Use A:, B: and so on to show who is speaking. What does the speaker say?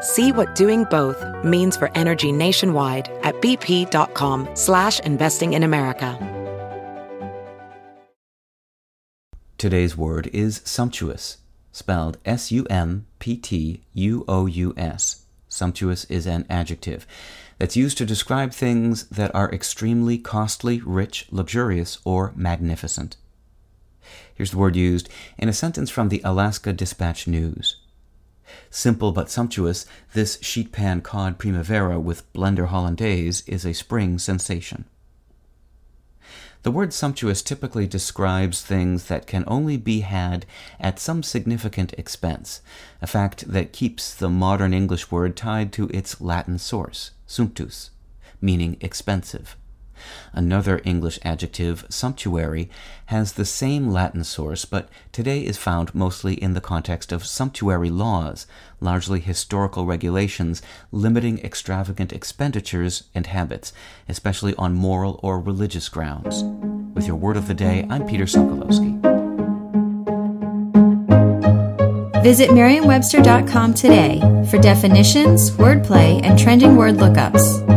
A: See what doing both means for energy nationwide at bp.com slash investing in America.
B: Today's word is sumptuous, spelled S-U-M-P-T-U-O-U-S. Sumptuous is an adjective that's used to describe things that are extremely costly, rich, luxurious, or magnificent. Here's the word used in a sentence from the Alaska Dispatch News. Simple but sumptuous, this sheet pan cod primavera with blender hollandaise is a spring sensation. The word sumptuous typically describes things that can only be had at some significant expense, a fact that keeps the modern English word tied to its Latin source, sumptus, meaning expensive. Another English adjective, sumptuary, has the same Latin source, but today is found mostly in the context of sumptuary laws, largely historical regulations limiting extravagant expenditures and habits, especially on moral or religious grounds. With your word of the day, I'm Peter Sokolowski.
C: Visit Merriam-Webster.com today for definitions, wordplay, and trending word lookups.